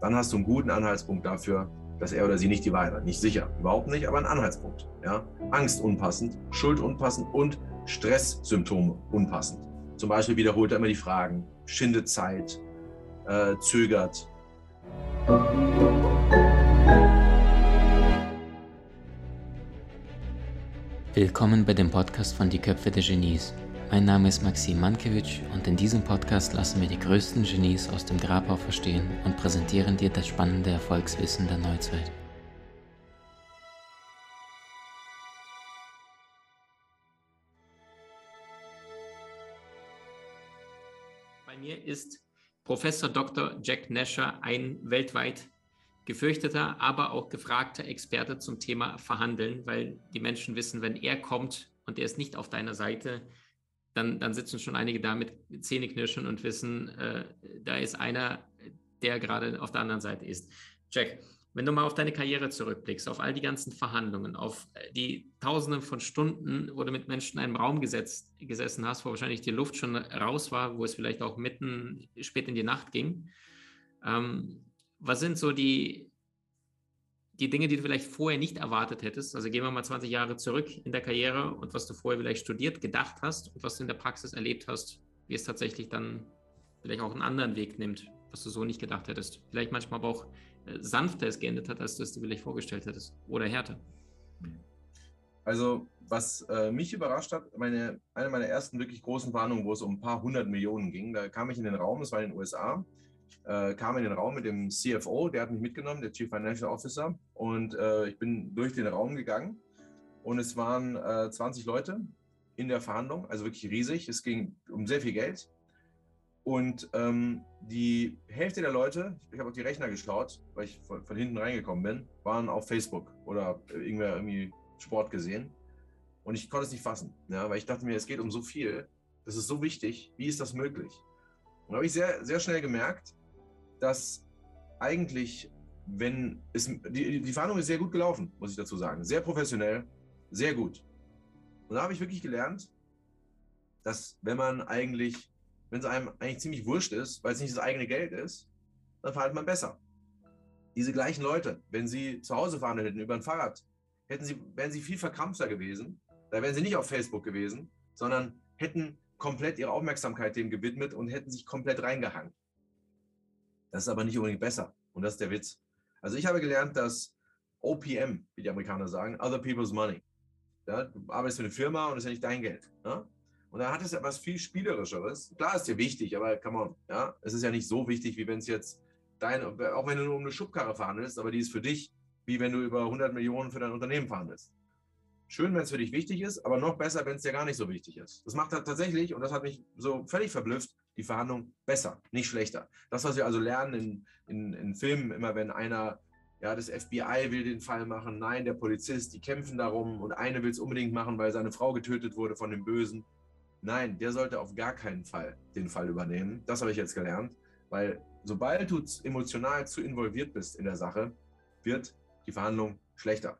dann hast du einen guten Anhaltspunkt dafür, dass er oder sie nicht die Wahrheit hat. Nicht sicher, überhaupt nicht, aber ein Anhaltspunkt. Ja? Angst unpassend, Schuld unpassend und Stresssymptome unpassend. Zum Beispiel wiederholt er immer die Fragen, schindet Zeit, äh, zögert. Willkommen bei dem Podcast von Die Köpfe der Genies. Mein Name ist Maxim Mankewitsch und in diesem Podcast lassen wir die größten Genies aus dem Grabau verstehen und präsentieren dir das spannende Erfolgswissen der Neuzeit. Bei mir ist Professor Dr. Jack Nasher ein weltweit gefürchteter, aber auch gefragter Experte zum Thema Verhandeln, weil die Menschen wissen, wenn er kommt und er ist nicht auf deiner Seite, dann, dann sitzen schon einige da mit Zähneknirschen und wissen, äh, da ist einer, der gerade auf der anderen Seite ist. Jack, wenn du mal auf deine Karriere zurückblickst, auf all die ganzen Verhandlungen, auf die Tausenden von Stunden, wo du mit Menschen in einem Raum gesetzt, gesessen hast, wo wahrscheinlich die Luft schon raus war, wo es vielleicht auch mitten spät in die Nacht ging. Ähm, was sind so die, die Dinge, die du vielleicht vorher nicht erwartet hättest, also gehen wir mal 20 Jahre zurück in der Karriere und was du vorher vielleicht studiert, gedacht hast und was du in der Praxis erlebt hast, wie es tatsächlich dann vielleicht auch einen anderen Weg nimmt, was du so nicht gedacht hättest. Vielleicht manchmal aber auch äh, sanfter es geendet hat, als du es dir vielleicht vorgestellt hättest oder härter. Also, was äh, mich überrascht hat, meine, eine meiner ersten wirklich großen Warnungen, wo es um ein paar hundert Millionen ging, da kam ich in den Raum, es war in den USA, äh, kam in den Raum mit dem CFO, der hat mich mitgenommen, der Chief Financial Officer. Und äh, ich bin durch den Raum gegangen und es waren äh, 20 Leute in der Verhandlung, also wirklich riesig. Es ging um sehr viel Geld. Und ähm, die Hälfte der Leute, ich habe auf die Rechner geschaut, weil ich von, von, hinten reingekommen bin, waren auf Facebook oder irgendwer irgendwie Sport gesehen. Und ich konnte es nicht fassen, ja, weil ich dachte mir, es geht um so viel, das ist so wichtig, wie ist das möglich? Und da habe ich sehr, sehr schnell gemerkt, dass eigentlich, wenn es, die, die Verhandlung ist sehr gut gelaufen, muss ich dazu sagen. Sehr professionell, sehr gut. Und da habe ich wirklich gelernt, dass wenn man eigentlich, wenn es einem eigentlich ziemlich wurscht ist, weil es nicht das eigene Geld ist, dann verhandelt man besser. Diese gleichen Leute, wenn sie zu Hause fahren hätten über ein Fahrrad, hätten sie, wären sie viel verkrampfter gewesen. Da wären sie nicht auf Facebook gewesen, sondern hätten komplett ihre Aufmerksamkeit dem gewidmet und hätten sich komplett reingehangen. Das ist aber nicht unbedingt besser. Und das ist der Witz. Also ich habe gelernt, dass OPM, wie die Amerikaner sagen, Other People's Money. Ja, du arbeitest für eine Firma und das ist ja nicht dein Geld. Ja? Und da hat es etwas viel Spielerischeres. Klar ist dir wichtig, aber come on, ja, es ist ja nicht so wichtig, wie wenn es jetzt dein, auch wenn du nur um eine Schubkarre verhandelst, aber die ist für dich, wie wenn du über 100 Millionen für dein Unternehmen verhandelst. Schön, wenn es für dich wichtig ist, aber noch besser, wenn es dir gar nicht so wichtig ist. Das macht tatsächlich, und das hat mich so völlig verblüfft, die Verhandlung besser, nicht schlechter. Das, was wir also lernen in, in, in Filmen, immer wenn einer, ja, das FBI will den Fall machen, nein, der Polizist, die kämpfen darum und eine will es unbedingt machen, weil seine Frau getötet wurde von dem Bösen. Nein, der sollte auf gar keinen Fall den Fall übernehmen. Das habe ich jetzt gelernt, weil sobald du emotional zu involviert bist in der Sache, wird die Verhandlung schlechter.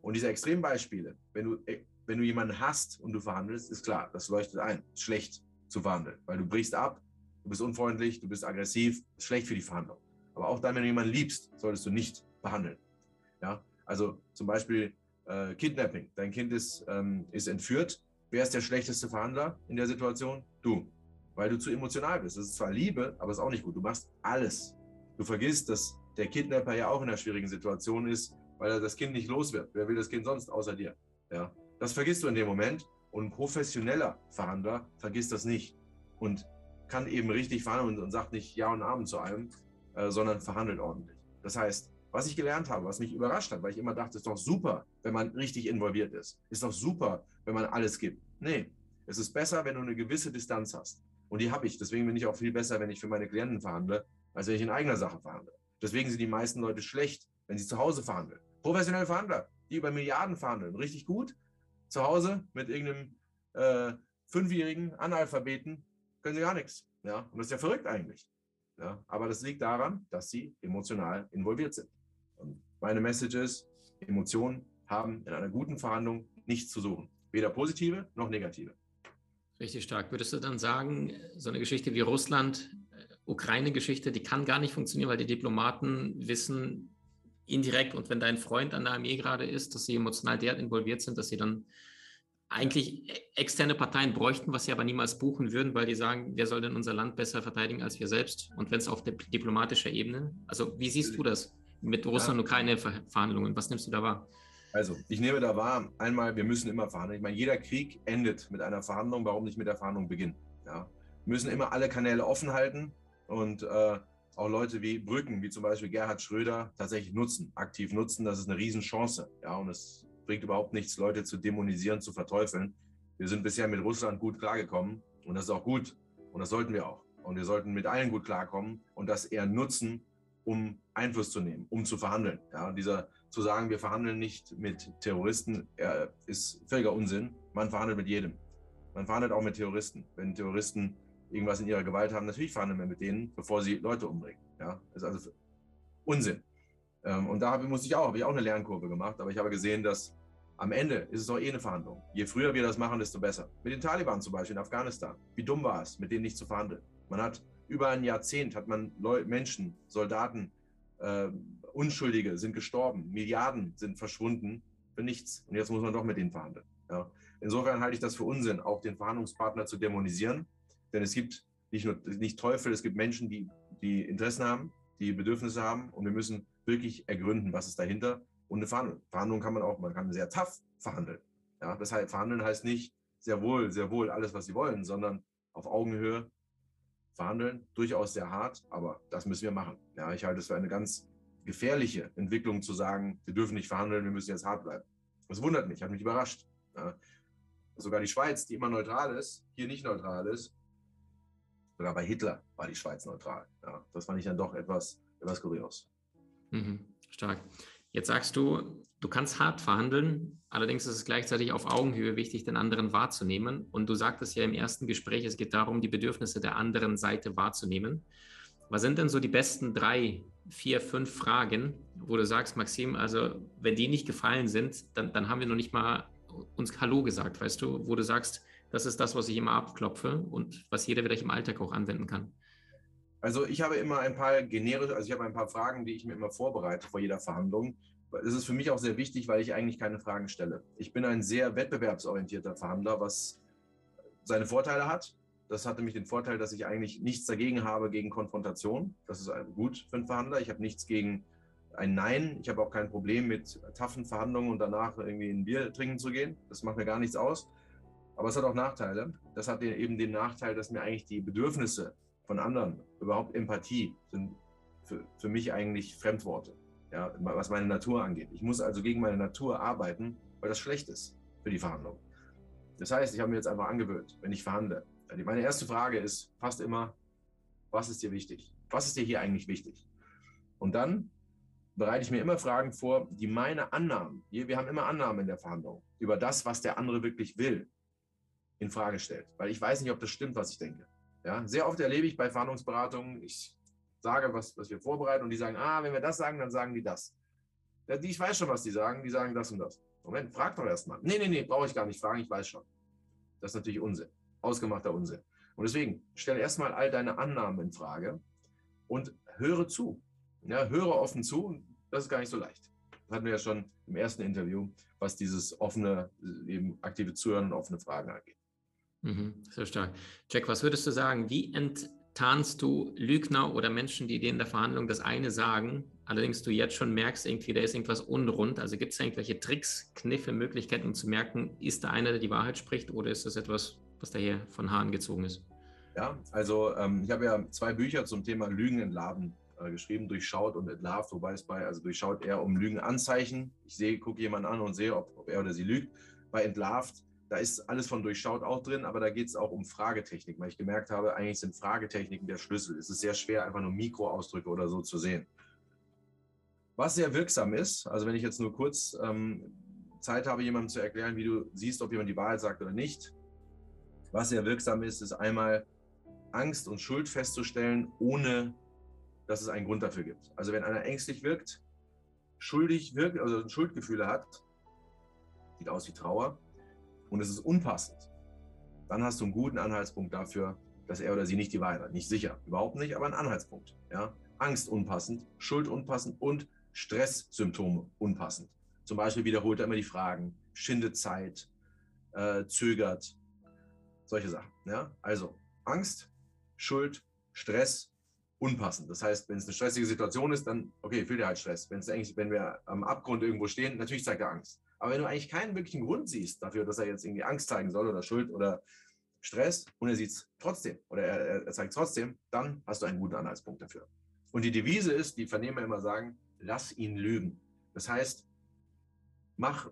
Und diese Extrembeispiele, wenn du, äh, wenn du jemanden hast und du verhandelst, ist klar, das leuchtet ein, schlecht zu verhandeln, weil du brichst ab, du bist unfreundlich, du bist aggressiv, ist schlecht für die Verhandlung. Aber auch dann, wenn du jemanden liebst, solltest du nicht behandeln. Ja, also zum Beispiel äh, Kidnapping. Dein Kind ist, ähm, ist entführt. Wer ist der schlechteste Verhandler in der Situation? Du, weil du zu emotional bist. Das ist zwar Liebe, aber es ist auch nicht gut. Du machst alles. Du vergisst, dass der Kidnapper ja auch in einer schwierigen Situation ist, weil er das Kind nicht los wird. Wer will das Kind sonst außer dir? Ja, das vergisst du in dem Moment und ein professioneller Verhandler vergisst das nicht und kann eben richtig verhandeln und sagt nicht Ja und Amen zu allem, äh, sondern verhandelt ordentlich. Das heißt, was ich gelernt habe, was mich überrascht hat, weil ich immer dachte, es ist doch super, wenn man richtig involviert ist. Ist doch super, wenn man alles gibt. Nee, es ist besser, wenn du eine gewisse Distanz hast. Und die habe ich. Deswegen bin ich auch viel besser, wenn ich für meine Klienten verhandle, als wenn ich in eigener Sache verhandle. Deswegen sind die meisten Leute schlecht, wenn sie zu Hause verhandeln. Professionelle Verhandler, die über Milliarden verhandeln, richtig gut, zu Hause mit irgendeinem äh, fünfjährigen Analphabeten können sie gar nichts. Ja? Und das ist ja verrückt eigentlich. Ja? Aber das liegt daran, dass sie emotional involviert sind. Und meine Message ist, Emotionen haben in einer guten Verhandlung nichts zu suchen. Weder positive noch negative. Richtig stark. Würdest du dann sagen, so eine Geschichte wie Russland Ukraine-Geschichte, die kann gar nicht funktionieren, weil die Diplomaten wissen indirekt und wenn dein Freund an der Armee gerade ist, dass sie emotional derart involviert sind, dass sie dann eigentlich externe Parteien bräuchten, was sie aber niemals buchen würden, weil die sagen, wer soll denn unser Land besser verteidigen als wir selbst? Und wenn es auf diplomatischer Ebene, also wie siehst du das mit Russland und Ukraine Verhandlungen? Was nimmst du da wahr? Also, ich nehme da wahr, einmal, wir müssen immer verhandeln. Ich meine, jeder Krieg endet mit einer Verhandlung. Warum nicht mit der Verhandlung beginnen? Ja. Wir müssen immer alle Kanäle offen halten und äh, auch Leute wie Brücken, wie zum Beispiel Gerhard Schröder, tatsächlich nutzen, aktiv nutzen. Das ist eine Riesenchance. Ja, und es bringt überhaupt nichts, Leute zu dämonisieren, zu verteufeln. Wir sind bisher mit Russland gut klargekommen und das ist auch gut und das sollten wir auch. Und wir sollten mit allen gut klarkommen und das eher nutzen, um Einfluss zu nehmen, um zu verhandeln. Ja, dieser zu sagen, wir verhandeln nicht mit Terroristen, ist völliger Unsinn. Man verhandelt mit jedem. Man verhandelt auch mit Terroristen. Wenn Terroristen irgendwas in ihrer Gewalt haben, natürlich verhandeln wir mit denen, bevor sie Leute umbringen. Ja, das ist also Unsinn. Ähm, und da musste ich auch, habe ich auch eine Lernkurve gemacht, aber ich habe gesehen, dass am Ende ist es doch eh eine Verhandlung. Je früher wir das machen, desto besser. Mit den Taliban zum Beispiel in Afghanistan. Wie dumm war es, mit denen nicht zu verhandeln? Man hat über ein Jahrzehnt hat man Leu Menschen, Soldaten, äh, Unschuldige sind gestorben, Milliarden sind verschwunden für nichts. Und jetzt muss man doch mit denen verhandeln. Ja. Insofern halte ich das für Unsinn, auch den Verhandlungspartner zu dämonisieren. Denn es gibt nicht nur nicht Teufel, es gibt Menschen, die, die Interessen haben, die Bedürfnisse haben. Und wir müssen wirklich ergründen, was ist dahinter und eine Verhandlung. Verhandlung kann man auch, man kann sehr tough verhandeln. Ja, das heißt, verhandeln heißt nicht sehr wohl, sehr wohl alles, was sie wollen, sondern auf Augenhöhe verhandeln, durchaus sehr hart, aber das müssen wir machen. Ja, ich halte es für eine ganz gefährliche Entwicklung zu sagen, wir dürfen nicht verhandeln, wir müssen jetzt hart bleiben. Das wundert mich, hat mich überrascht. Ja, sogar die Schweiz, die immer neutral ist, hier nicht neutral ist. Sogar bei Hitler war die Schweiz neutral. Ja, das fand ich dann doch etwas, etwas kurios. Mhm, stark. Jetzt sagst du, du kannst hart verhandeln, allerdings ist es gleichzeitig auf Augenhöhe wichtig, den anderen wahrzunehmen. Und du sagtest ja im ersten Gespräch, es geht darum, die Bedürfnisse der anderen Seite wahrzunehmen. Was sind denn so die besten drei, vier, fünf Fragen, wo du sagst, Maxim, also wenn die nicht gefallen sind, dann, dann haben wir noch nicht mal uns Hallo gesagt, weißt du, wo du sagst, das ist das, was ich immer abklopfe und was jeder vielleicht im Alltag auch anwenden kann. Also ich habe immer ein paar generische, also ich habe ein paar Fragen, die ich mir immer vorbereite vor jeder Verhandlung. Es ist für mich auch sehr wichtig, weil ich eigentlich keine Fragen stelle. Ich bin ein sehr wettbewerbsorientierter Verhandler, was seine Vorteile hat. Das hatte mich den Vorteil, dass ich eigentlich nichts dagegen habe gegen Konfrontation. Das ist gut für einen Verhandler. Ich habe nichts gegen ein Nein. Ich habe auch kein Problem mit taffen Verhandlungen und danach irgendwie ein Bier trinken zu gehen. Das macht mir gar nichts aus. Aber es hat auch Nachteile. Das hat eben den Nachteil, dass mir eigentlich die Bedürfnisse von anderen, überhaupt Empathie, sind für, für mich eigentlich Fremdworte, ja, was meine Natur angeht. Ich muss also gegen meine Natur arbeiten, weil das schlecht ist für die Verhandlung. Das heißt, ich habe mir jetzt einfach angewöhnt, wenn ich verhandle. Meine erste Frage ist fast immer, was ist dir wichtig? Was ist dir hier eigentlich wichtig? Und dann bereite ich mir immer Fragen vor, die meine Annahmen, wir haben immer Annahmen in der Verhandlung, über das, was der andere wirklich will, in Frage stellt. Weil ich weiß nicht, ob das stimmt, was ich denke. Ja, sehr oft erlebe ich bei Verhandlungsberatungen, ich sage, was, was wir vorbereiten und die sagen, ah, wenn wir das sagen, dann sagen die das. Ja, die, ich weiß schon, was die sagen, die sagen das und das. Moment, frag doch erstmal. Nee, nee, nee, brauche ich gar nicht fragen, ich weiß schon. Das ist natürlich Unsinn, ausgemachter Unsinn. Und deswegen stell erstmal all deine Annahmen in Frage und höre zu. Ja, höre offen zu, das ist gar nicht so leicht. Das hatten wir ja schon im ersten Interview, was dieses offene, eben aktive Zuhören und offene Fragen angeht. Mhm, sehr stark. Jack, was würdest du sagen? Wie enttarnst du Lügner oder Menschen, die dir in der Verhandlung das eine sagen, allerdings du jetzt schon merkst, irgendwie, da ist irgendwas unrund? Also gibt es irgendwelche Tricks, Kniffe, Möglichkeiten, um zu merken, ist da einer, der die Wahrheit spricht oder ist das etwas, was daher von Haaren gezogen ist? Ja, also ähm, ich habe ja zwei Bücher zum Thema Lügen entlarven äh, geschrieben, durchschaut und entlarvt, wobei es bei, also durchschaut eher um Lügenanzeichen. Ich sehe, gucke jemanden an und sehe, ob, ob er oder sie lügt. Bei entlarvt da ist alles von durchschaut auch drin, aber da geht es auch um Fragetechnik, weil ich gemerkt habe, eigentlich sind Fragetechniken der Schlüssel. Es ist sehr schwer, einfach nur Mikroausdrücke oder so zu sehen. Was sehr wirksam ist, also wenn ich jetzt nur kurz ähm, Zeit habe, jemandem zu erklären, wie du siehst, ob jemand die Wahrheit sagt oder nicht. Was sehr wirksam ist, ist einmal Angst und Schuld festzustellen, ohne dass es einen Grund dafür gibt. Also wenn einer ängstlich wirkt, schuldig wirkt, also Schuldgefühle hat, sieht aus wie Trauer, und es ist unpassend, dann hast du einen guten Anhaltspunkt dafür, dass er oder sie nicht die Wahrheit hat. Nicht sicher, überhaupt nicht, aber ein Anhaltspunkt. Ja? Angst unpassend, Schuld unpassend und Stresssymptome unpassend. Zum Beispiel wiederholt er immer die Fragen, schindet Zeit, äh, zögert, solche Sachen. Ja? Also Angst, Schuld, Stress, unpassend. Das heißt, wenn es eine stressige Situation ist, dann, okay, fühlt er halt Stress. Wenn es eigentlich, wenn wir am Abgrund irgendwo stehen, natürlich zeigt er Angst. Aber wenn du eigentlich keinen wirklichen Grund siehst dafür, dass er jetzt irgendwie Angst zeigen soll oder Schuld oder Stress und er sieht es trotzdem oder er, er zeigt es trotzdem, dann hast du einen guten Anhaltspunkt dafür. Und die Devise ist, die Vernehmer immer sagen, lass ihn lügen. Das heißt, mach,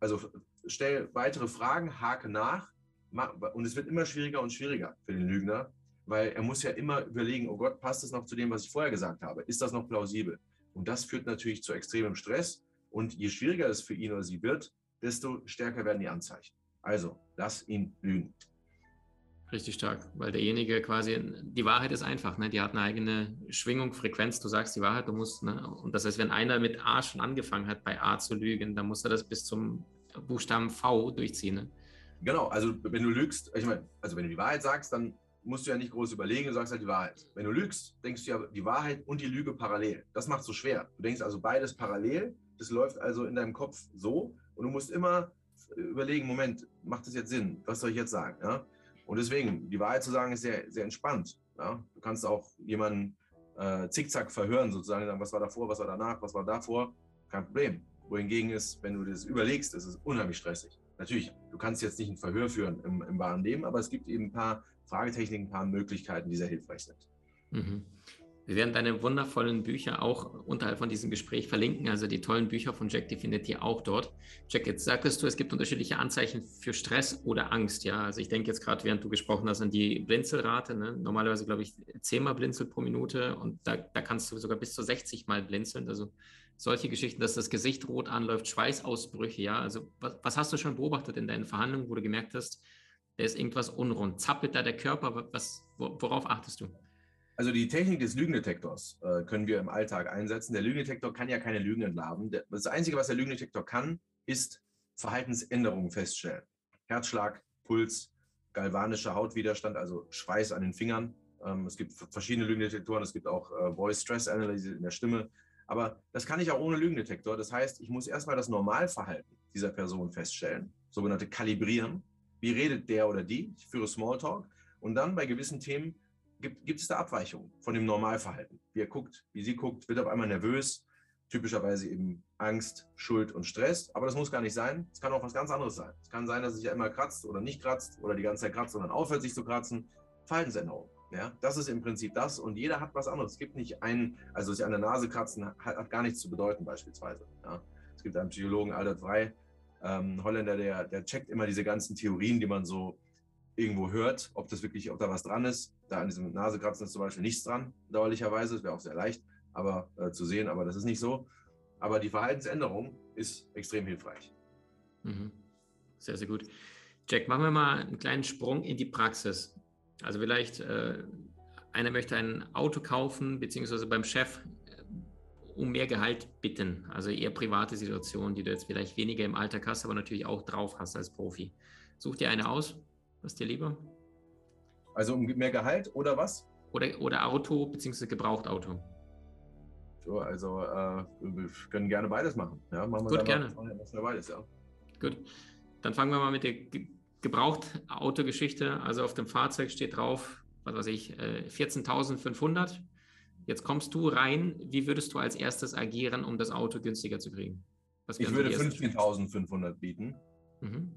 also stell weitere Fragen, hake nach mach, und es wird immer schwieriger und schwieriger für den Lügner, weil er muss ja immer überlegen, oh Gott, passt das noch zu dem, was ich vorher gesagt habe? Ist das noch plausibel? Und das führt natürlich zu extremem Stress. Und je schwieriger es für ihn oder sie wird, desto stärker werden die Anzeichen. Also, lass ihn lügen. Richtig stark, weil derjenige quasi, die Wahrheit ist einfach, ne? die hat eine eigene Schwingung, Frequenz, du sagst die Wahrheit, du musst, ne? und das heißt, wenn einer mit A schon angefangen hat, bei A zu lügen, dann muss er das bis zum Buchstaben V durchziehen. Ne? Genau, also wenn du lügst, ich meine, also wenn du die Wahrheit sagst, dann musst du ja nicht groß überlegen, du sagst halt die Wahrheit. Wenn du lügst, denkst du ja die Wahrheit und die Lüge parallel. Das macht es so schwer. Du denkst also beides parallel, das läuft also in deinem Kopf so und du musst immer überlegen, Moment, macht das jetzt Sinn? Was soll ich jetzt sagen? Ja? Und deswegen, die Wahrheit zu sagen, ist sehr, sehr entspannt. Ja? Du kannst auch jemanden äh, zickzack verhören, sozusagen, sagen, was war davor, was war danach, was war davor, kein Problem. Wohingegen ist, wenn du das überlegst, ist es unheimlich stressig. Natürlich, du kannst jetzt nicht ein Verhör führen im, im wahren Leben, aber es gibt eben ein paar Fragetechniken, ein paar Möglichkeiten, die sehr hilfreich sind. Mhm. Wir werden deine wundervollen Bücher auch unterhalb von diesem Gespräch verlinken. Also die tollen Bücher von Jack, ihr auch dort. Jack, jetzt sagtest du, es gibt unterschiedliche Anzeichen für Stress oder Angst. Ja, also ich denke jetzt gerade, während du gesprochen hast, an die Blinzelrate. Ne? Normalerweise, glaube ich, zehnmal blinzelt pro Minute und da, da kannst du sogar bis zu 60 Mal blinzeln. Also solche Geschichten, dass das Gesicht rot anläuft, Schweißausbrüche. Ja, also was, was hast du schon beobachtet in deinen Verhandlungen, wo du gemerkt hast, da ist irgendwas unrund? Zappelt da der Körper? Was, worauf achtest du? Also die Technik des Lügendetektors äh, können wir im Alltag einsetzen. Der Lügendetektor kann ja keine Lügen entlarven. Das Einzige, was der Lügendetektor kann, ist Verhaltensänderungen feststellen. Herzschlag, Puls, galvanischer Hautwiderstand, also Schweiß an den Fingern. Ähm, es gibt verschiedene Lügendetektoren, es gibt auch äh, Voice Stress Analyse in der Stimme. Aber das kann ich auch ohne Lügendetektor. Das heißt, ich muss erstmal das Normalverhalten dieser Person feststellen, sogenannte Kalibrieren. Wie redet der oder die? Ich führe Smalltalk. Und dann bei gewissen Themen gibt, gibt es da Abweichungen von dem Normalverhalten. Wie er guckt, wie sie guckt, wird auf einmal nervös, typischerweise eben Angst, Schuld und Stress. Aber das muss gar nicht sein. Es kann auch was ganz anderes sein. Es kann sein, dass sich immer kratzt oder nicht kratzt oder die ganze Zeit kratzt und dann aufhört sich zu kratzen. Verhaltensänderung. Ja, das ist im Prinzip das und jeder hat was anderes. Es gibt nicht einen, also sich an der Nase kratzen hat, hat gar nichts zu bedeuten beispielsweise. Ja. Es gibt einen Psychologen, Albert Frey, ähm, Holländer, der, der checkt immer diese ganzen Theorien, die man so irgendwo hört, ob das wirklich, ob da was dran ist. Da an diesem Nasekratzen ist zum Beispiel nichts dran, dauerlicherweise. Das wäre auch sehr leicht aber, äh, zu sehen, aber das ist nicht so. Aber die Verhaltensänderung ist extrem hilfreich. Mhm. Sehr, sehr gut. Jack, machen wir mal einen kleinen Sprung in die Praxis. Also vielleicht äh, einer möchte ein Auto kaufen, beziehungsweise beim Chef äh, um mehr Gehalt bitten. Also eher private Situation, die du jetzt vielleicht weniger im Alltag hast, aber natürlich auch drauf hast als Profi. Such dir eine aus. Was dir lieber? Also um mehr Gehalt oder was? Oder, oder Auto bzw. Gebrauchtauto. So, also äh, wir können gerne beides machen. Ja, machen wir Gut, gerne. Mal, beides, ja. Gut. Dann fangen wir mal mit der Ge Gebrauchtauto-Geschichte. Also auf dem Fahrzeug steht drauf, was weiß ich, 14.500. Äh, Jetzt kommst du rein. Wie würdest du als erstes agieren, um das Auto günstiger zu kriegen? ich würde 15.500 bieten. Mhm.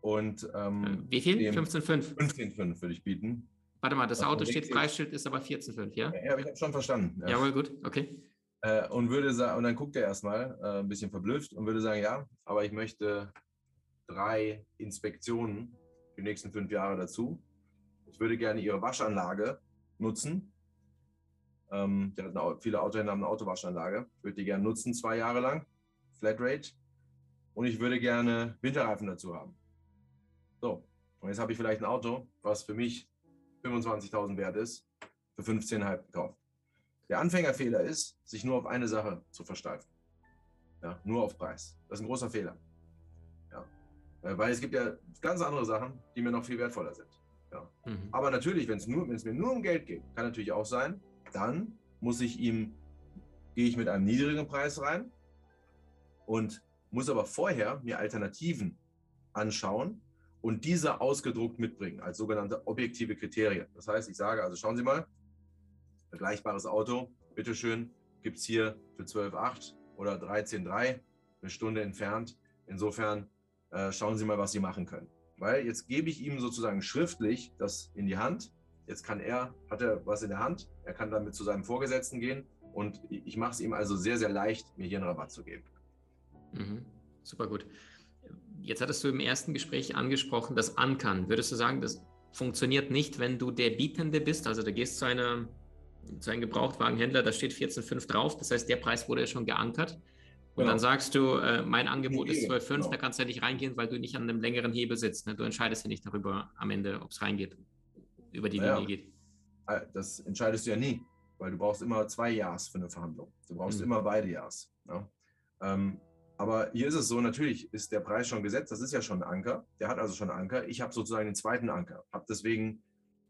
Und ähm, wie viel? 15,5? 15,5 würde ich bieten. Warte mal, das Auto steht Preisschild, ist aber 14,5, ja? Ja, ich habe schon verstanden. Ja. Jawohl, gut, okay. Äh, und würde sagen, und dann guckt er erstmal äh, ein bisschen verblüfft und würde sagen, ja, aber ich möchte drei Inspektionen für die nächsten fünf Jahre dazu. Ich würde gerne Ihre Waschanlage nutzen. Ähm, viele Autohändler haben eine Autowaschanlage. Ich würde die gerne nutzen, zwei Jahre lang. Flatrate. Und ich würde gerne Winterreifen dazu haben. So, und jetzt habe ich vielleicht ein Auto, was für mich 25.000 wert ist, für 15,5 gekauft. Der Anfängerfehler ist, sich nur auf eine Sache zu versteifen. Ja, nur auf Preis. Das ist ein großer Fehler. Ja. Äh, weil es gibt ja ganz andere Sachen, die mir noch viel wertvoller sind. Ja. Mhm. Aber natürlich, wenn es nur, wenn es mir nur um Geld geht, kann natürlich auch sein, dann muss ich ihm, gehe ich mit einem niedrigen Preis rein und muss aber vorher mir Alternativen anschauen und diese ausgedruckt mitbringen als sogenannte objektive Kriterien. Das heißt, ich sage, also schauen Sie mal, vergleichbares Auto, bitteschön, gibt es hier für 12,8 oder 13,3, eine Stunde entfernt. Insofern äh, schauen Sie mal, was Sie machen können. Weil jetzt gebe ich ihm sozusagen schriftlich das in die Hand. Jetzt kann er, hat er was in der Hand, er kann damit zu seinem Vorgesetzten gehen und ich mache es ihm also sehr, sehr leicht, mir hier einen Rabatt zu geben. Mhm. Super gut. Jetzt hattest du im ersten Gespräch angesprochen, das Ankern. Würdest du sagen, das funktioniert nicht, wenn du der Bietende bist? Also da gehst zu, einer, zu einem Gebrauchtwagenhändler, da steht 14,5 drauf, das heißt, der Preis wurde ja schon geankert. Und genau. dann sagst du, äh, mein Angebot ist 12,5, genau. da kannst du ja nicht reingehen, weil du nicht an einem längeren Hebel sitzt. Ne? Du entscheidest ja nicht darüber am Ende, ob es reingeht, über die naja, Linie geht. Äh, das entscheidest du ja nie, weil du brauchst immer zwei Jahres für eine Verhandlung. Du brauchst mhm. immer beide Jahres. Ja? Ähm, aber hier ist es so, natürlich ist der Preis schon gesetzt, das ist ja schon ein Anker. Der hat also schon einen Anker. Ich habe sozusagen den zweiten Anker, habe deswegen,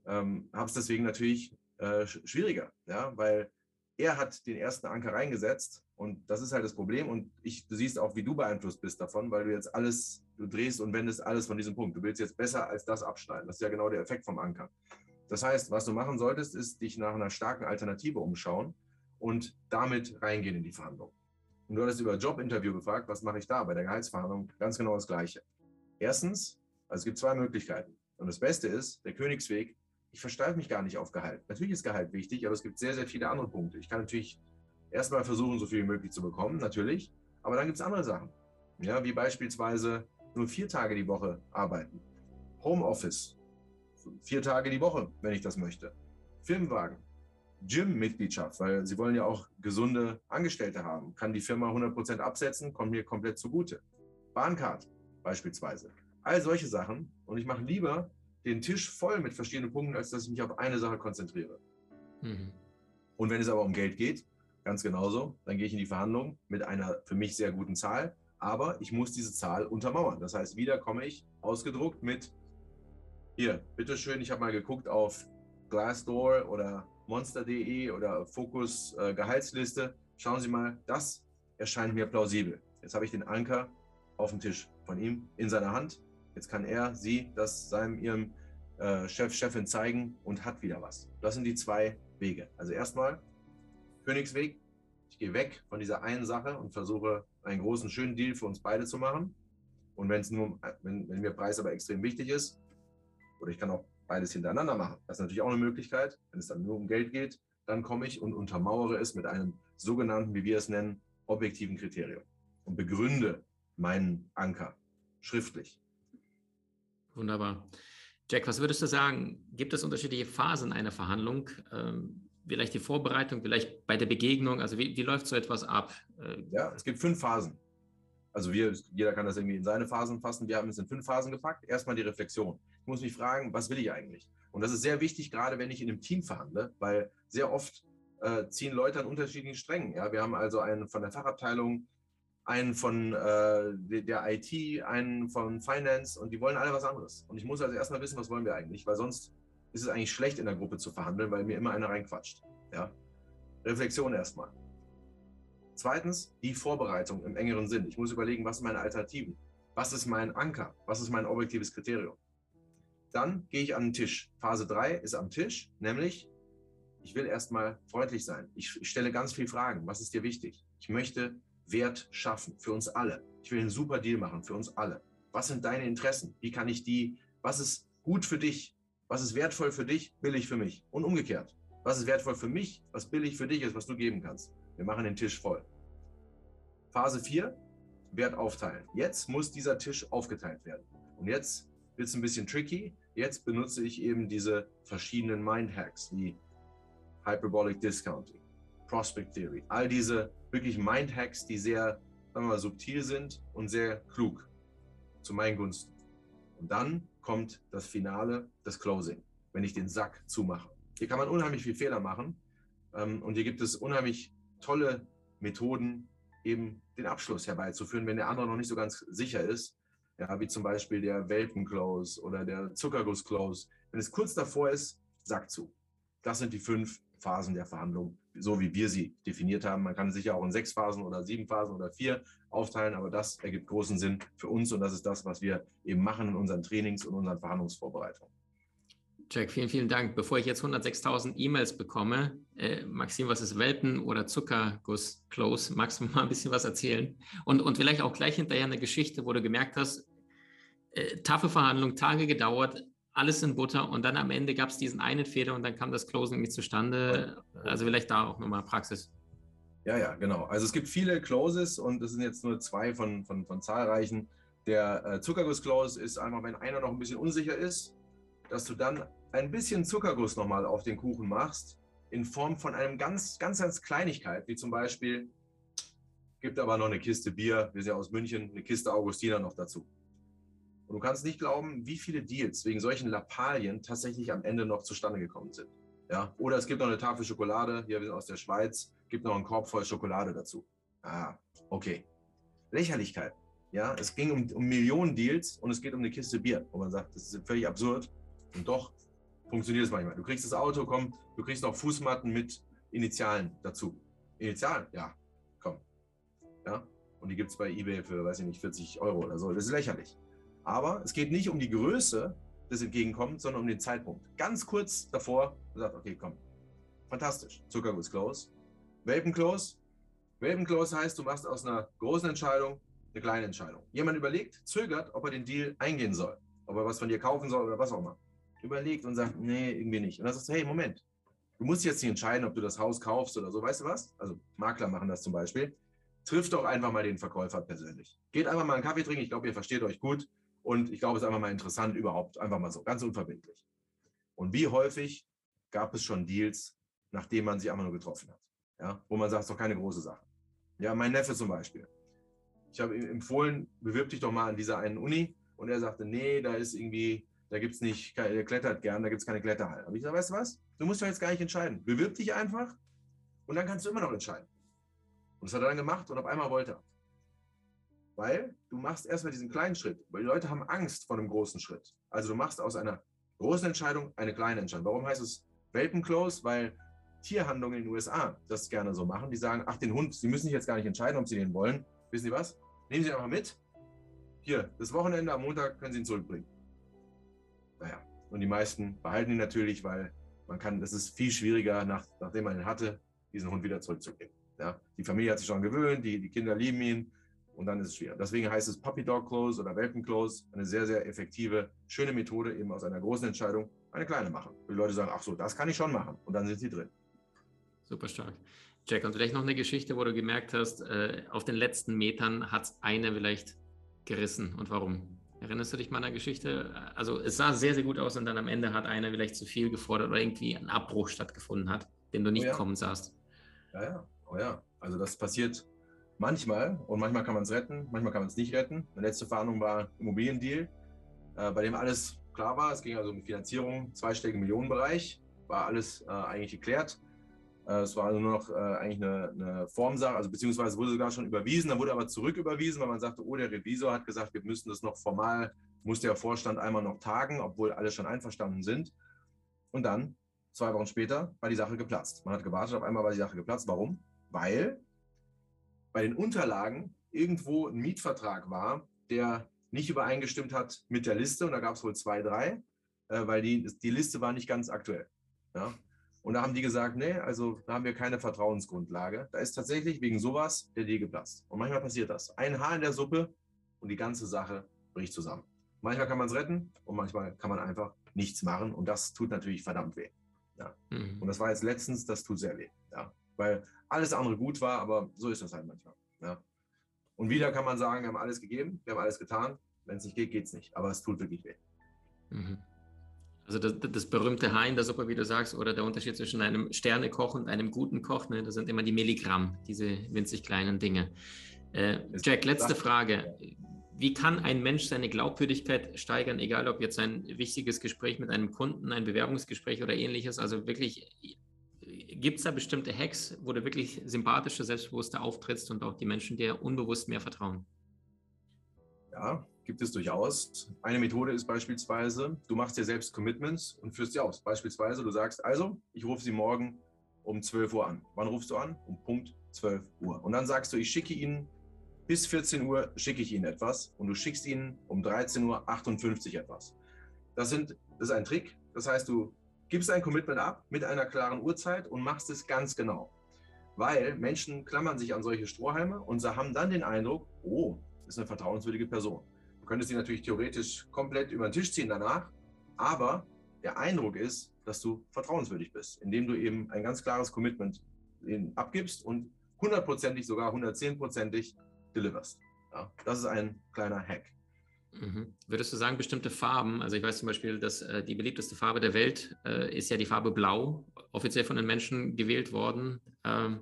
ähm, es deswegen natürlich äh, schwieriger, ja, weil er hat den ersten Anker reingesetzt und das ist halt das Problem. Und ich, du siehst auch, wie du beeinflusst bist davon, weil du jetzt alles, du drehst und wendest alles von diesem Punkt. Du willst jetzt besser als das abschneiden. Das ist ja genau der Effekt vom Anker. Das heißt, was du machen solltest, ist dich nach einer starken Alternative umschauen und damit reingehen in die Verhandlung. Und du hattest über Jobinterview gefragt, was mache ich da bei der Gehaltsverhandlung? Ganz genau das Gleiche. Erstens, also es gibt zwei Möglichkeiten. Und das Beste ist, der Königsweg, ich versteife mich gar nicht auf Gehalt. Natürlich ist Gehalt wichtig, aber es gibt sehr, sehr viele andere Punkte. Ich kann natürlich erstmal versuchen, so viel wie möglich zu bekommen, natürlich. Aber dann gibt es andere Sachen. Ja, wie beispielsweise nur vier Tage die Woche arbeiten. Homeoffice. Vier Tage die Woche, wenn ich das möchte. Firmenwagen. Gym-Mitgliedschaft, weil sie wollen ja auch gesunde Angestellte haben. Kann die Firma 100% absetzen, kommt mir komplett zugute. Bahncard beispielsweise. All solche Sachen. Und ich mache lieber den Tisch voll mit verschiedenen Punkten, als dass ich mich auf eine Sache konzentriere. Mhm. Und wenn es aber um Geld geht, ganz genauso, dann gehe ich in die Verhandlung mit einer für mich sehr guten Zahl. Aber ich muss diese Zahl untermauern. Das heißt, wieder komme ich ausgedruckt mit, hier, bitteschön, ich habe mal geguckt auf Glassdoor oder monster.de oder Fokus äh, Gehaltsliste. Schauen Sie mal, das erscheint mir plausibel. Jetzt habe ich den Anker auf dem Tisch von ihm in seiner Hand. Jetzt kann er, sie, das seinem ihrem äh, Chef, Chefin zeigen und hat wieder was. Das sind die zwei Wege. Also erstmal Königsweg. Ich gehe weg von dieser einen Sache und versuche einen großen, schönen Deal für uns beide zu machen. Und wenn es nur, wenn, wenn mir Preis aber extrem wichtig ist, oder ich kann auch beides hintereinander machen. Das ist natürlich auch eine Möglichkeit. Wenn es dann nur um Geld geht, dann komme ich und untermauere es mit einem sogenannten, wie wir es nennen, objektiven Kriterium und begründe meinen Anker schriftlich. Wunderbar. Jack, was würdest du sagen? Gibt es unterschiedliche Phasen einer Verhandlung? Ähm, vielleicht die Vorbereitung, vielleicht bei der Begegnung? Also wie, wie läuft so etwas ab? Äh, ja, es gibt fünf Phasen. Also wir, jeder kann das irgendwie in seine Phasen fassen. Wir haben es in fünf Phasen gepackt. Erstmal die Reflexion muss mich fragen, was will ich eigentlich? Und das ist sehr wichtig, gerade wenn ich in einem Team verhandle, weil sehr oft äh, ziehen Leute an unterschiedlichen Strängen. Ja? Wir haben also einen von der Fachabteilung, einen von äh, der IT, einen von Finance und die wollen alle was anderes. Und ich muss also erstmal wissen, was wollen wir eigentlich, weil sonst ist es eigentlich schlecht in der Gruppe zu verhandeln, weil mir immer einer reinquatscht. Ja? Reflexion erstmal. Zweitens, die Vorbereitung im engeren Sinn. Ich muss überlegen, was sind meine Alternativen? Was ist mein Anker? Was ist mein objektives Kriterium? Dann gehe ich an den Tisch. Phase 3 ist am Tisch, nämlich ich will erstmal freundlich sein. Ich, ich stelle ganz viele Fragen. Was ist dir wichtig? Ich möchte Wert schaffen für uns alle. Ich will einen super Deal machen für uns alle. Was sind deine Interessen? Wie kann ich die, was ist gut für dich? Was ist wertvoll für dich, billig für mich? Und umgekehrt. Was ist wertvoll für mich, was billig für dich ist, was du geben kannst? Wir machen den Tisch voll. Phase 4, Wert aufteilen. Jetzt muss dieser Tisch aufgeteilt werden. Und jetzt wird es ein bisschen tricky. Jetzt benutze ich eben diese verschiedenen Mind-Hacks wie Hyperbolic Discounting, Prospect Theory, all diese wirklich Mind-Hacks, die sehr sagen wir mal, subtil sind und sehr klug zu meinen Gunsten. Und dann kommt das Finale, das Closing, wenn ich den Sack zumache. Hier kann man unheimlich viel Fehler machen ähm, und hier gibt es unheimlich tolle Methoden, eben den Abschluss herbeizuführen, wenn der andere noch nicht so ganz sicher ist ja, wie zum Beispiel der Welpen-Close oder der Zuckerguss-Close, Wenn es kurz davor ist, Sack zu. Das sind die fünf Phasen der Verhandlung, so wie wir sie definiert haben. Man kann sicher auch in sechs Phasen oder sieben Phasen oder vier aufteilen, aber das ergibt großen Sinn für uns und das ist das, was wir eben machen in unseren Trainings und unseren Verhandlungsvorbereitungen. Jack, vielen, vielen Dank. Bevor ich jetzt 106.000 E-Mails bekomme, äh, Maxim, was ist Welpen oder Zuckerguss Close? Magst du mal ein bisschen was erzählen? Und, und vielleicht auch gleich hinterher eine Geschichte, wo du gemerkt hast, äh, taffe Verhandlung, Tage gedauert, alles in Butter und dann am Ende gab es diesen einen Fehler und dann kam das Closing nicht zustande. Also vielleicht da auch nochmal Praxis. Ja, ja, genau. Also es gibt viele Closes und es sind jetzt nur zwei von, von, von zahlreichen. Der äh, Zuckerguss-Close ist einmal, wenn einer noch ein bisschen unsicher ist, dass du dann ein bisschen Zuckerguss nochmal auf den Kuchen machst, in Form von einem ganz, ganz, ganz Kleinigkeit, wie zum Beispiel, gibt aber noch eine Kiste Bier, wir sind ja aus München, eine Kiste Augustiner noch dazu. Und du kannst nicht glauben, wie viele Deals wegen solchen Lappalien tatsächlich am Ende noch zustande gekommen sind. Ja? Oder es gibt noch eine Tafel Schokolade, hier wir sind aus der Schweiz, gibt noch einen Korb voll Schokolade dazu. Ah, okay. Lächerlichkeit. Ja, es ging um, um Millionen Deals und es geht um eine Kiste Bier, wo man sagt, das ist völlig absurd. Und doch funktioniert es manchmal. Du kriegst das Auto, komm, du kriegst noch Fußmatten mit Initialen dazu. Initialen? Ja, komm. Ja, und die gibt es bei eBay für, weiß ich nicht, 40 Euro oder so. Das ist lächerlich. Aber es geht nicht um die Größe des Entgegenkommens, sondern um den Zeitpunkt. Ganz kurz davor, sagt, okay, komm, fantastisch, Zuckerguss close. Welpen close. Welpen close heißt, du machst aus einer großen Entscheidung eine kleine Entscheidung. Jemand überlegt, zögert, ob er den Deal eingehen soll, ob er was von dir kaufen soll oder was auch immer überlegt und sagt, nee, irgendwie nicht. Und dann sagst du, hey, Moment, du musst jetzt nicht entscheiden, ob du das Haus kaufst oder so, weißt du was? Also Makler machen das zum Beispiel. Triff doch einfach mal den Verkäufer persönlich. Geht einfach mal einen Kaffee trinken, ich glaube, ihr versteht euch gut und ich glaube, es ist einfach mal interessant überhaupt, einfach mal so, ganz unverbindlich. Und wie häufig gab es schon Deals, nachdem man sich einfach nur getroffen hat? Ja, wo man sagt, es ist doch keine große Sache. Ja, mein Neffe zum Beispiel. Ich habe ihm empfohlen, bewirb dich doch mal an dieser einen Uni. Und er sagte, nee, da ist irgendwie da gibt es nicht, der klettert gern, da gibt es keine Kletterhalle. Aber ich sage, weißt du was? Du musst doch jetzt gar nicht entscheiden. Bewirb dich einfach und dann kannst du immer noch entscheiden. Und das hat er dann gemacht und auf einmal wollte er. Weil du machst erstmal diesen kleinen Schritt, weil die Leute haben Angst vor einem großen Schritt. Also du machst aus einer großen Entscheidung eine kleine Entscheidung. Warum heißt es Welpenclose? Weil Tierhandlungen in den USA das gerne so machen. Die sagen, ach, den Hund, Sie müssen sich jetzt gar nicht entscheiden, ob Sie den wollen. Wissen Sie was? Nehmen Sie ihn einfach mit. Hier, das Wochenende am Montag können Sie ihn zurückbringen naja, und die meisten behalten ihn natürlich, weil man kann, das ist viel schwieriger, nach, nachdem man ihn hatte, diesen Hund wieder zurückzugeben. Ja, die Familie hat sich schon gewöhnt, die, die Kinder lieben ihn und dann ist es schwer. Deswegen heißt es Puppy Dog Close oder Welpen Close, eine sehr, sehr effektive, schöne Methode, eben aus einer großen Entscheidung eine kleine machen. Die Leute sagen, ach so, das kann ich schon machen und dann sind sie drin. Super stark. Jack, und vielleicht noch eine Geschichte, wo du gemerkt hast, äh, auf den letzten Metern hat es eine vielleicht gerissen und warum? Erinnerst du dich mal an der Geschichte? Also es sah sehr, sehr gut aus und dann am Ende hat einer vielleicht zu viel gefordert oder irgendwie ein Abbruch stattgefunden hat, den du nicht oh ja. kommen sahst. Ja, ja, oh ja. Also das passiert manchmal und manchmal kann man es retten, manchmal kann man es nicht retten. Meine letzte Verhandlung war Immobiliendeal, äh, bei dem alles klar war. Es ging also um Finanzierung, zweistelligen Millionenbereich, war alles äh, eigentlich geklärt. Äh, es war also nur noch äh, eigentlich eine, eine, Formsache, also beziehungsweise wurde sogar schon überwiesen, dann wurde aber zurücküberwiesen, weil man sagte, oh, der Revisor hat gesagt, wir müssen das noch formal, muss der Vorstand einmal noch tagen, obwohl alle schon einverstanden sind. Und dann, zwei Wochen später, war die Sache geplatzt. Man hat gewartet, auf einmal war die Sache geplatzt. Warum? Weil bei den Unterlagen irgendwo ein Mietvertrag war, der nicht übereingestimmt hat mit der Liste. Und da gab es wohl zwei, drei, äh, weil die, die Liste war nicht ganz aktuell. Ja? Und da haben die gesagt, nee, also da haben wir keine Vertrauensgrundlage. Da ist tatsächlich wegen sowas der Deal geplatzt. Und manchmal passiert das. Ein Haar in der Suppe und die ganze Sache bricht zusammen. Manchmal kann man es retten und manchmal kann man einfach nichts machen. Und das tut natürlich verdammt weh. Ja. Mhm. Und das war jetzt letztens, das tut sehr weh. Ja. Weil alles andere gut war, aber so ist das halt manchmal. Ja. Und wieder kann man sagen, wir haben alles gegeben, wir haben alles getan. Wenn es nicht geht, geht es nicht. Aber es tut wirklich weh. Mhm. Also das, das, berühmte Haar in der Suppe, wie du sagst, oder der Unterschied zwischen einem Sternekoch und einem guten Koch, ne, das sind immer die Milligramm, diese winzig kleinen Dinge. Äh, Jack, letzte Frage. Wie kann ein Mensch seine Glaubwürdigkeit steigern, egal ob jetzt ein wichtiges Gespräch mit einem Kunden, ein Bewerbungsgespräch oder ähnliches? Also wirklich, gibt es da bestimmte Hacks, wo du wirklich sympathischer, selbstbewusster auftrittst und auch die Menschen dir unbewusst mehr vertrauen? Ja, gibt es durchaus. Eine Methode ist beispielsweise, du machst dir selbst Commitments und führst sie aus. Beispielsweise, du sagst, also, ich rufe sie morgen um 12 Uhr an. Wann rufst du an? Um Punkt 12 Uhr. Und dann sagst du, ich schicke Ihnen bis 14 Uhr schicke ich Ihnen etwas und du schickst Ihnen um 13.58 Uhr etwas. Das, sind, das ist ein Trick. Das heißt, du gibst ein Commitment ab mit einer klaren Uhrzeit und machst es ganz genau. Weil Menschen klammern sich an solche Strohhalme und sie haben dann den Eindruck, oh, das ist eine vertrauenswürdige Person. Du könntest sie natürlich theoretisch komplett über den Tisch ziehen danach, aber der Eindruck ist, dass du vertrauenswürdig bist, indem du eben ein ganz klares Commitment abgibst und hundertprozentig, sogar 110-prozentig deliverst. Ja, das ist ein kleiner Hack. Mhm. Würdest du sagen, bestimmte Farben, also ich weiß zum Beispiel, dass äh, die beliebteste Farbe der Welt äh, ist ja die Farbe Blau, offiziell von den Menschen gewählt worden. Ähm,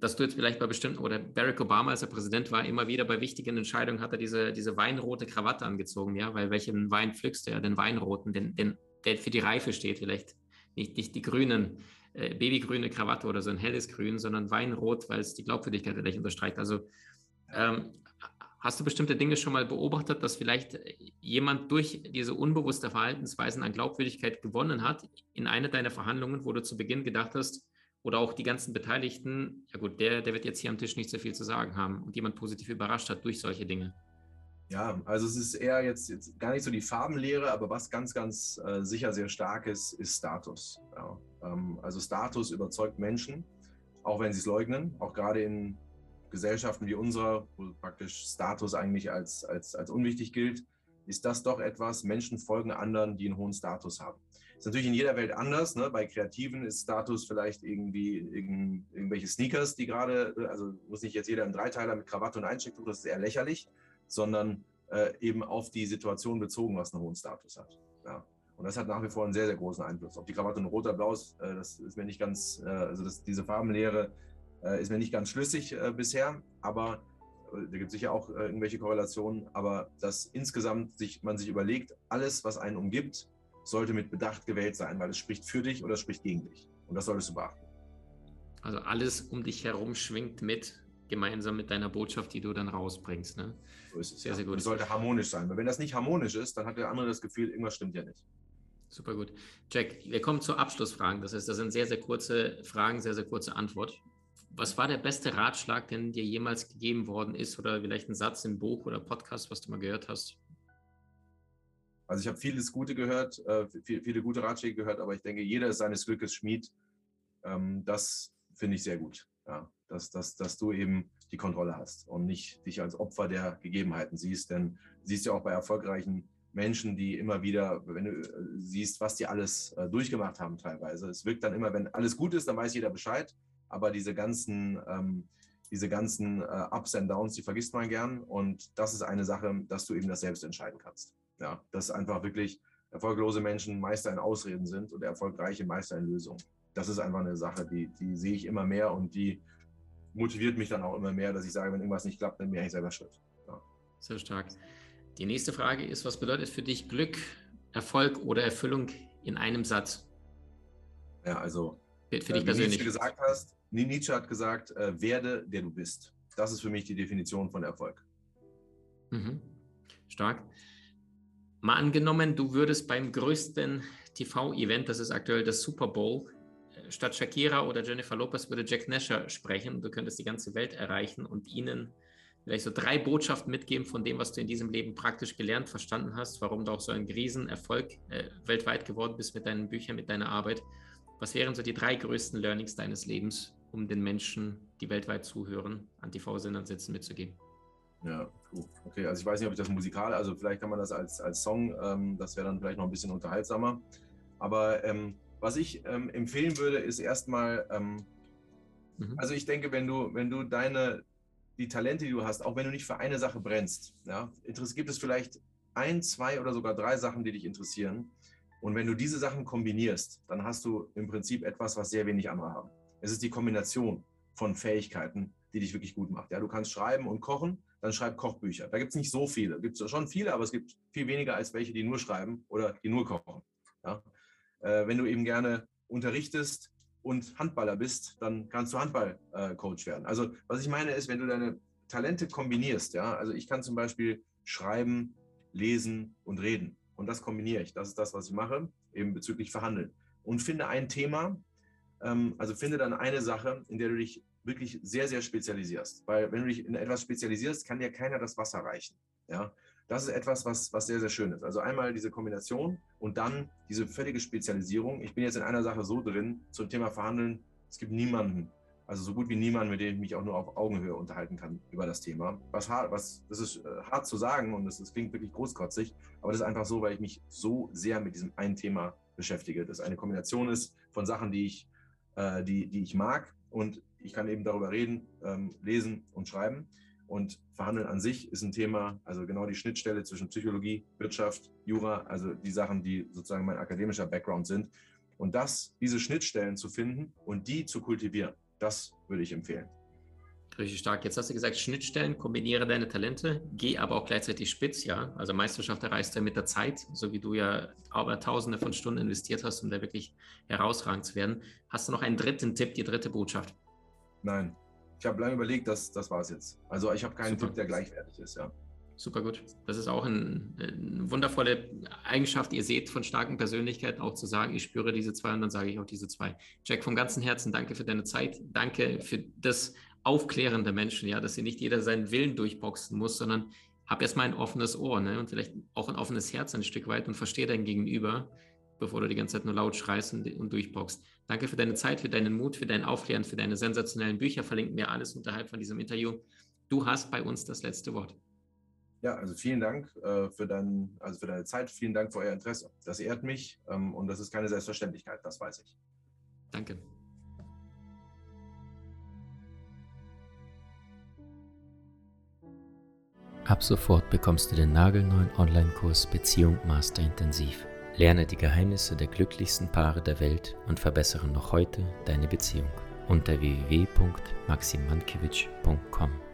dass du jetzt vielleicht bei bestimmten, oder Barack Obama, als er Präsident war, immer wieder bei wichtigen Entscheidungen hat er diese, diese weinrote Krawatte angezogen, ja, weil welchen Wein pflückst du ja? Den weinroten, den, den, der für die Reife steht, vielleicht nicht, nicht die grünen, äh, babygrüne Krawatte oder so ein helles Grün, sondern Weinrot, weil es die Glaubwürdigkeit vielleicht unterstreicht. Also ähm, hast du bestimmte Dinge schon mal beobachtet, dass vielleicht jemand durch diese unbewusste Verhaltensweisen an Glaubwürdigkeit gewonnen hat in einer deiner Verhandlungen, wo du zu Beginn gedacht hast, oder auch die ganzen Beteiligten, ja gut, der, der wird jetzt hier am Tisch nicht so viel zu sagen haben und jemand positiv überrascht hat durch solche Dinge? Ja, also es ist eher jetzt, jetzt gar nicht so die Farbenlehre, aber was ganz, ganz äh, sicher sehr stark ist, ist Status. Ja. Ähm, also Status überzeugt Menschen, auch wenn sie es leugnen, auch gerade in Gesellschaften wie unserer, wo praktisch Status eigentlich als, als, als unwichtig gilt, ist das doch etwas, Menschen folgen anderen, die einen hohen Status haben. Ist natürlich in jeder Welt anders. Ne? Bei Kreativen ist Status vielleicht irgendwie irgend, irgendwelche Sneakers, die gerade, also muss nicht jetzt jeder im Dreiteiler mit Krawatte und Einstecktuch, das ist eher lächerlich, sondern äh, eben auf die Situation bezogen, was einen hohen Status hat. Ja. Und das hat nach wie vor einen sehr, sehr großen Einfluss. Ob die Krawatte nur rot oder blau ist, äh, das ist mir nicht ganz, äh, also das, diese Farbenlehre ist mir nicht ganz schlüssig äh, bisher, aber äh, da gibt es sicher auch irgendwelche Korrelationen, aber dass insgesamt sich, man sich überlegt, alles, was einen umgibt, sollte mit Bedacht gewählt sein, weil es spricht für dich oder es spricht gegen dich. Und das solltest du beachten. Also alles um dich herum schwingt mit, gemeinsam mit deiner Botschaft, die du dann rausbringst. Ne? So ist es. Sehr, ja. sehr gut. Es sollte harmonisch sein. Weil wenn das nicht harmonisch ist, dann hat der andere das Gefühl, irgendwas stimmt ja nicht. Super gut. Jack, wir kommen zu Abschlussfragen. Das heißt, das sind sehr, sehr kurze Fragen, sehr, sehr kurze Antwort. Was war der beste Ratschlag, den dir jemals gegeben worden ist oder vielleicht ein Satz im Buch oder Podcast, was du mal gehört hast? Also ich habe vieles Gute gehört, äh, viele, gute Ratschläge gehört, aber ich denke, jeder ist seines Glückes Schmied. Ähm, das finde ich sehr gut, ja, dass, dass, dass du eben die Kontrolle hast und nicht dich als Opfer der Gegebenheiten siehst. Denn siehst ja auch bei erfolgreichen Menschen, die immer wieder, wenn du äh, siehst, was die alles äh, durchgemacht haben teilweise. Es wirkt dann immer, wenn alles gut ist, dann weiß jeder Bescheid aber diese ganzen, ähm, diese ganzen äh, Ups and Downs, die vergisst man gern. Und das ist eine Sache, dass du eben das selbst entscheiden kannst. Ja, dass einfach wirklich erfolglose Menschen Meister in Ausreden sind und erfolgreiche Meister in Lösungen. Das ist einfach eine Sache, die, die sehe ich immer mehr und die motiviert mich dann auch immer mehr, dass ich sage, wenn irgendwas nicht klappt, dann bin ich selber schuld. Ja. Sehr stark. Die nächste Frage ist, was bedeutet für dich Glück, Erfolg oder Erfüllung in einem Satz? Ja, also für, für dich äh, persönlich. Wie du gesagt hast, Nietzsche hat gesagt, äh, werde der du bist. Das ist für mich die Definition von Erfolg. Mhm. Stark. Mal angenommen, du würdest beim größten TV-Event, das ist aktuell das Super Bowl, äh, statt Shakira oder Jennifer Lopez würde Jack Nasher sprechen. Du könntest die ganze Welt erreichen und ihnen vielleicht so drei Botschaften mitgeben von dem, was du in diesem Leben praktisch gelernt, verstanden hast, warum du auch so ein Riesenerfolg äh, weltweit geworden bist mit deinen Büchern, mit deiner Arbeit. Was wären so die drei größten Learnings deines Lebens, um den Menschen, die weltweit zuhören, an TV-Sendern sitzen, mitzugeben? Ja, okay. Also ich weiß nicht, ob ich das musikal, also vielleicht kann man das als, als Song, ähm, das wäre dann vielleicht noch ein bisschen unterhaltsamer. Aber ähm, was ich ähm, empfehlen würde, ist erstmal, ähm, mhm. also ich denke, wenn du, wenn du deine, die Talente, die du hast, auch wenn du nicht für eine Sache brennst, ja, gibt es vielleicht ein, zwei oder sogar drei Sachen, die dich interessieren. Und wenn du diese Sachen kombinierst, dann hast du im Prinzip etwas, was sehr wenig andere haben. Es ist die Kombination von Fähigkeiten, die dich wirklich gut macht. Ja, du kannst schreiben und kochen, dann schreib Kochbücher. Da gibt es nicht so viele. Gibt es schon viele, aber es gibt viel weniger als welche, die nur schreiben oder die nur kochen. Ja? Äh, wenn du eben gerne unterrichtest und Handballer bist, dann kannst du Handballcoach äh, werden. Also was ich meine ist, wenn du deine Talente kombinierst, ja, also ich kann zum Beispiel schreiben lesen und reden. Und das kombiniere ich. Das ist das, was ich mache, eben bezüglich Verhandeln. Und finde ein Thema, ähm, also finde dann eine Sache, in der du dich wirklich sehr, sehr spezialisierst. Weil wenn du dich in etwas spezialisierst, kann dir keiner das Wasser reichen. Ja, das ist etwas, was, was sehr, sehr schön ist. Also einmal diese Kombination und dann diese völlige Spezialisierung. Ich bin jetzt in einer Sache so drin zum Thema Verhandeln. Es gibt niemanden, also so gut wie niemanden, mit dem ich mich auch nur auf Augenhöhe unterhalten kann über das Thema. Was hart, was, das ist äh, hart zu sagen und das klingt wirklich großkotzig, aber das ist einfach so, weil ich mich so sehr mit diesem einen Thema beschäftige. Das eine Kombination ist von Sachen, die ich, äh, die, die ich mag und ich kann eben darüber reden, ähm, lesen und schreiben. Und Verhandeln an sich ist ein Thema, also genau die Schnittstelle zwischen Psychologie, Wirtschaft, Jura, also die Sachen, die sozusagen mein akademischer Background sind. Und das, diese Schnittstellen zu finden und die zu kultivieren, das würde ich empfehlen. Richtig stark. Jetzt hast du gesagt, Schnittstellen, kombiniere deine Talente, geh aber auch gleichzeitig spitz, ja. Also Meisterschaft erreichst du ja mit der Zeit, so wie du ja aber tausende von Stunden investiert hast, um da wirklich herausragend zu werden. Hast du noch einen dritten Tipp, die dritte Botschaft? Nein. Ich habe lange überlegt, das, das war es jetzt. Also ich habe keinen Super. Tipp, der gleichwertig ist, ja. Super gut. Das ist auch ein, eine wundervolle Eigenschaft. Ihr seht von starken Persönlichkeiten auch zu sagen, ich spüre diese zwei und dann sage ich auch diese zwei. Jack, vom ganzen Herzen danke für deine Zeit. Danke für das Aufklären der Menschen, ja, dass sie nicht jeder seinen Willen durchboxen muss, sondern hab erstmal ein offenes Ohr ne, und vielleicht auch ein offenes Herz ein Stück weit und verstehe dein Gegenüber, bevor du die ganze Zeit nur laut schreist und, und durchboxst. Danke für deine Zeit, für deinen Mut, für dein Aufklären, für deine sensationellen Bücher. Verlinken wir alles unterhalb von diesem Interview. Du hast bei uns das letzte Wort. Ja, also vielen Dank äh, für, dein, also für deine Zeit, vielen Dank für euer Interesse. Das ehrt mich ähm, und das ist keine Selbstverständlichkeit, das weiß ich. Danke. Ab sofort bekommst du den nagelneuen Online-Kurs Beziehung Master Intensiv. Lerne die Geheimnisse der glücklichsten Paare der Welt und verbessere noch heute deine Beziehung unter www.maximankiewicz.com.